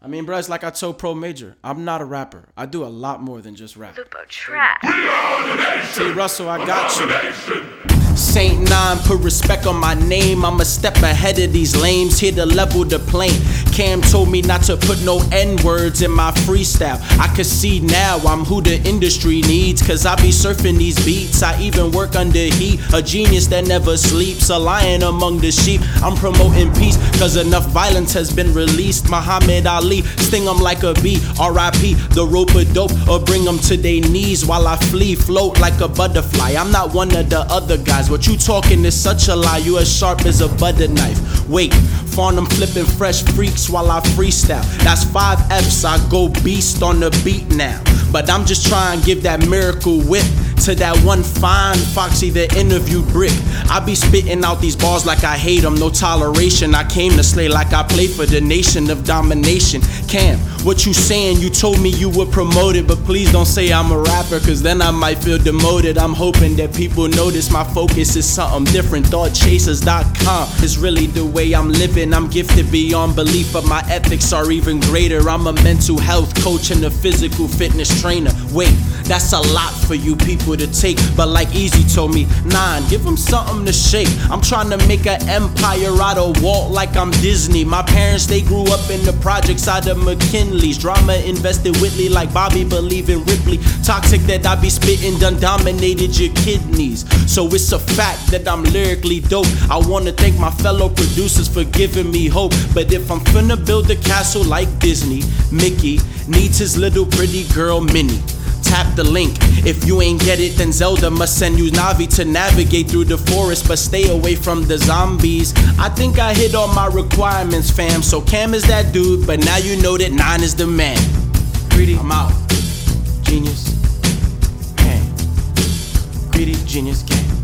I mean, bro, it's like I told Pro Major, I'm not a rapper. I do a lot more than just rap. Lupo Trap. T. Russell, I got you. Saint Nyne, put respect on my name. I'm a step ahead of these lames, here to level the plane. Cam told me not to put no N words in my freestyle. I can see now I'm who the industry needs, cause I be surfing these beats. I even work under heat, a genius that never sleeps, a lion among the sheep. I'm promoting peace, cause enough violence has been released. Muhammad Ali, sting them like a bee. RIP, the rope of dope, or bring them to their knees while I flee, float like a butterfly. I'm not one of the other guys. What you talking is such a lie. You as sharp as a butter knife. Wait, Farnham flipping fresh freaks while I freestyle. That's five F's. I go beast on the beat now. But I'm just trying to give that miracle whip to that one fine foxy that interviewed Brick. I be spitting out these bars like I hate them, no toleration. I came to slay like I play for the nation of domination. Cam, what you saying? You told me you were promoted, but please don't say I'm a rapper, cause then I might feel demoted. I'm hoping that people notice my focus is something different. Thoughtchasers.com is really the way I'm living. I'm gifted beyond belief, but my ethics are even greater. I'm a mental health coach and a physical fitness trainer. Wait, that's a lot for you people to take, but like Easy told me, Nyne, give them something to shake. I'm trying to make an empire out of Walt like I'm Disney. My parents, they grew up in the projects out of McKinley's. Drama invested Whitley like Bobby believe in Ripley. Toxic that I be spitting done dominated your kidneys. So it's a fact that I'm lyrically dope. I wanna thank my fellow producers for giving me hope. But if I'm finna build a castle like Disney, Mickey needs his little pretty girl Minnie. Tap the link. If you ain't get it, then Zelda must send you Navi to navigate through the forest, but stay away from the zombies. I think I hit all my requirements, fam. So Cam is that dude, but now you know that Nyne is the man. Greedy, I'm out. Genius. Gang. Greedy, genius, gang.